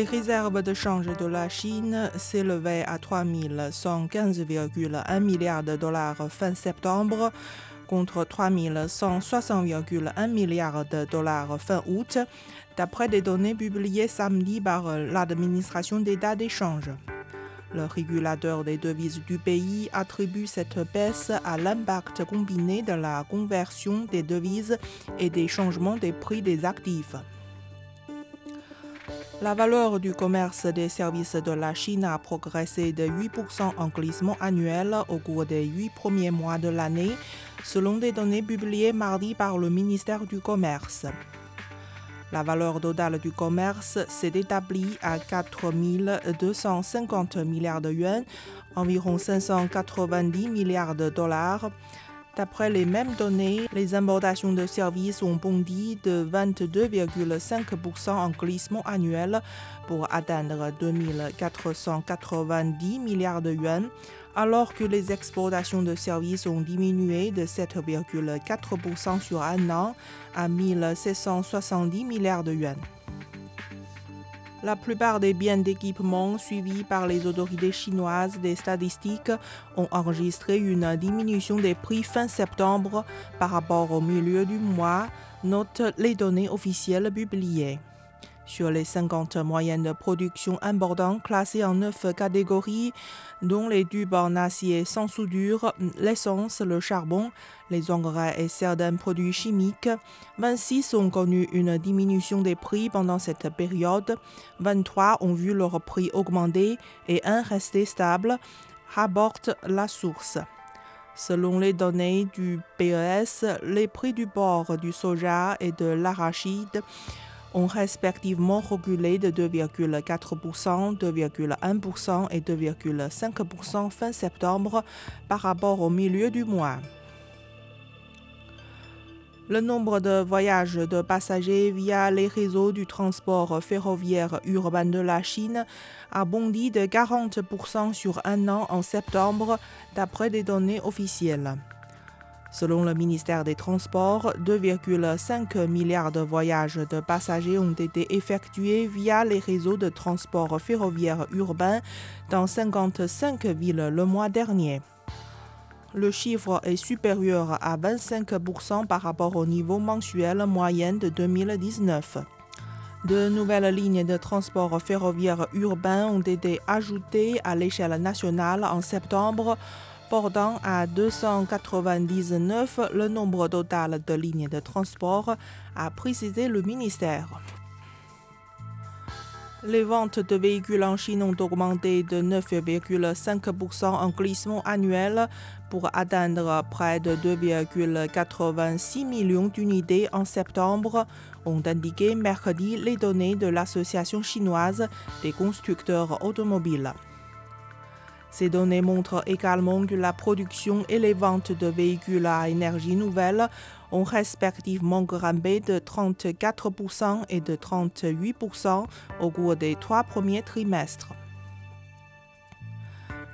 Les réserves de change de la Chine s'élevaient à 3115,1 milliards de dollars fin septembre contre 3160,1 milliards de dollars fin août, d'après des données publiées samedi par l'administration d'État d'échange. Le régulateur des devises du pays attribue cette baisse à l'impact combiné de la conversion des devises et des changements des prix des actifs. La valeur du commerce des services de la Chine a progressé de 8% en glissement annuel au cours des huit premiers mois de l'année, selon des données publiées mardi par le ministère du Commerce. La valeur totale du commerce s'est établie à 4 250 milliards de yuan, environ 590 milliards de dollars. D'après les mêmes données, les importations de services ont bondi de 22,5% en glissement annuel pour atteindre 2490 milliards de yuan, alors que les exportations de services ont diminué de 7,4% sur un an à 1670 milliards de yuan. La plupart des biens d'équipement suivis par les autorités chinoises des statistiques ont enregistré une diminution des prix fin septembre par rapport au milieu du mois, notent les données officielles publiées. Sur les 50 moyennes de production importantes classées en 9 catégories, dont les tubes en acier sans soudure, l'essence, le charbon, les engrais et certains produits chimiques, 26 ont connu une diminution des prix pendant cette période, 23 ont vu leur prix augmenter et un resté stable, rapporte la source. Selon les données du PES, les prix du porc, du soja et de l'arachide ont respectivement reculé de 2,4%, 2,1% et 2,5% fin septembre par rapport au milieu du mois. Le nombre de voyages de passagers via les réseaux du transport ferroviaire urbain de la Chine a bondi de 40% sur un an en septembre, d'après des données officielles. Selon le ministère des Transports, 2,5 milliards de voyages de passagers ont été effectués via les réseaux de transport ferroviaire urbain dans 55 villes le mois dernier. Le chiffre est supérieur à 25% par rapport au niveau mensuel moyen de 2019. De nouvelles lignes de transport ferroviaire urbain ont été ajoutées à l'échelle nationale en septembre portant à 299 le nombre total de lignes de transport, a précisé le ministère. Les ventes de véhicules en Chine ont augmenté de 9,5% en glissement annuel pour atteindre près de 2,86 millions d'unités en septembre, ont indiqué mercredi les données de l'Association chinoise des constructeurs automobiles. Ces données montrent également que la production et les ventes de véhicules à énergie nouvelle ont respectivement grimpé de 34% et de 38% au cours des trois premiers trimestres.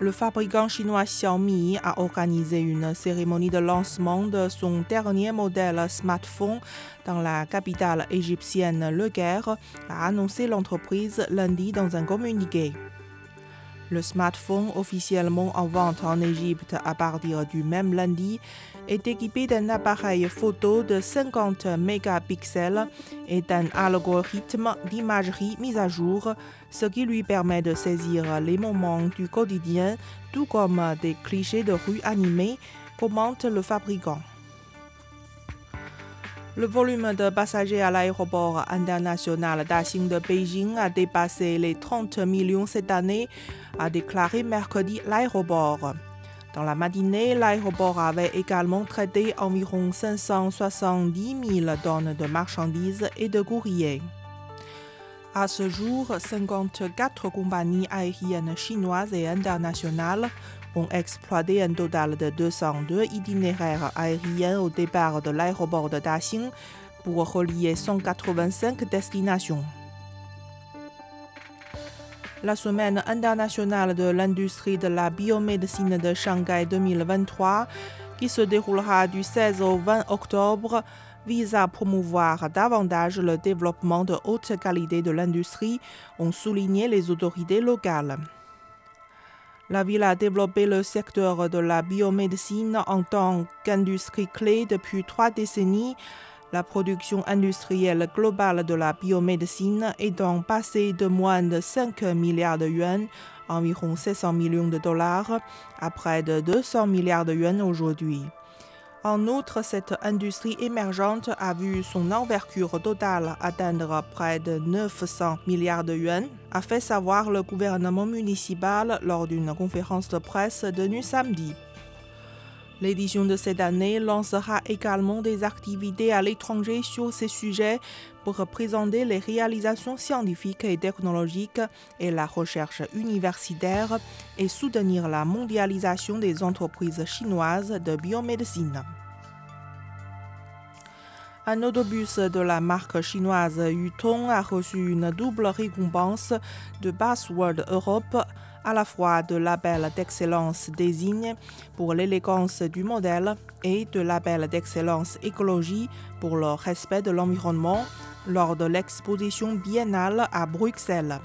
Le fabricant chinois Xiaomi a organisé une cérémonie de lancement de son dernier modèle smartphone dans la capitale égyptienne Le Caire, a annoncé l'entreprise lundi dans un communiqué. Le smartphone officiellement en vente en Égypte à partir du même lundi est équipé d'un appareil photo de 50 mégapixels et d'un algorithme d'imagerie mis à jour, ce qui lui permet de saisir les moments du quotidien, tout comme des clichés de rue animés, commente le fabricant. Le volume de passagers à l'aéroport international d'Axing de Beijing a dépassé les 30 millions cette année, a déclaré mercredi l'aéroport. Dans la matinée, l'aéroport avait également traité environ 570 000 tonnes de marchandises et de courriers. À ce jour, 54 compagnies aériennes chinoises et internationales ont exploité un total de 202 itinéraires aériens au départ de l'aéroport de Daxing pour relier 185 destinations. La semaine internationale de l'industrie de la biomédecine de Shanghai 2023, qui se déroulera du 16 au 20 octobre, vise à promouvoir davantage le développement de haute qualité de l'industrie, ont souligné les autorités locales. La ville a développé le secteur de la biomédecine en tant qu'industrie clé depuis trois décennies, la production industrielle globale de la biomédecine étant passée de moins de 5 milliards de yuan, environ 700 millions de dollars, à près de 200 milliards de yuan aujourd'hui. En outre, cette industrie émergente a vu son envergure totale atteindre près de 900 milliards de yuan, a fait savoir le gouvernement municipal lors d'une conférence de presse tenue samedi. L'édition de cette année lancera également des activités à l'étranger sur ces sujets pour présenter les réalisations scientifiques et technologiques et la recherche universitaire et soutenir la mondialisation des entreprises chinoises de biomédecine. Un autobus de la marque chinoise Yutong a reçu une double récompense de Buzzword Europe à la fois de label d'excellence désigne pour l'élégance du modèle et de label d'excellence écologie pour le respect de l'environnement lors de l'exposition biennale à Bruxelles.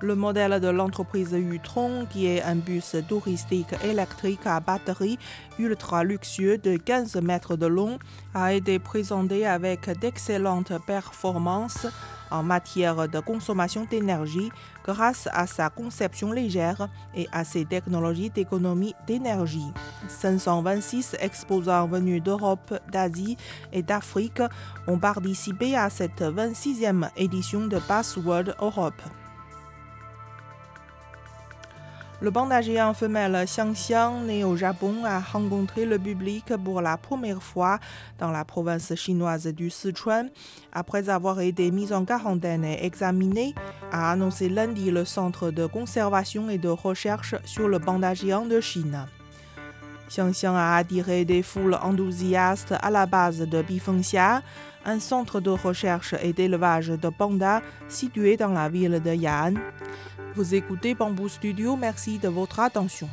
Le modèle de l'entreprise Utron, qui est un bus touristique électrique à batterie ultra luxueux de 15 mètres de long, a été présenté avec d'excellentes performances en matière de consommation d'énergie grâce à sa conception légère et à ses technologies d'économie d'énergie. 526 exposants venus d'Europe, d'Asie et d'Afrique ont participé à cette 26e édition de Password Europe. Le panda géant femelle Xiangxiang, né au Japon, a rencontré le public pour la première fois dans la province chinoise du Sichuan. Après avoir été mis en quarantaine et examiné, a annoncé lundi le Centre de conservation et de recherche sur le panda géant de Chine. Xiangxiang a attiré des foules enthousiastes à la base de Bifengxia, un centre de recherche et d'élevage de pandas situé dans la ville de Yan. Vous écoutez Bamboo Studio, merci de votre attention.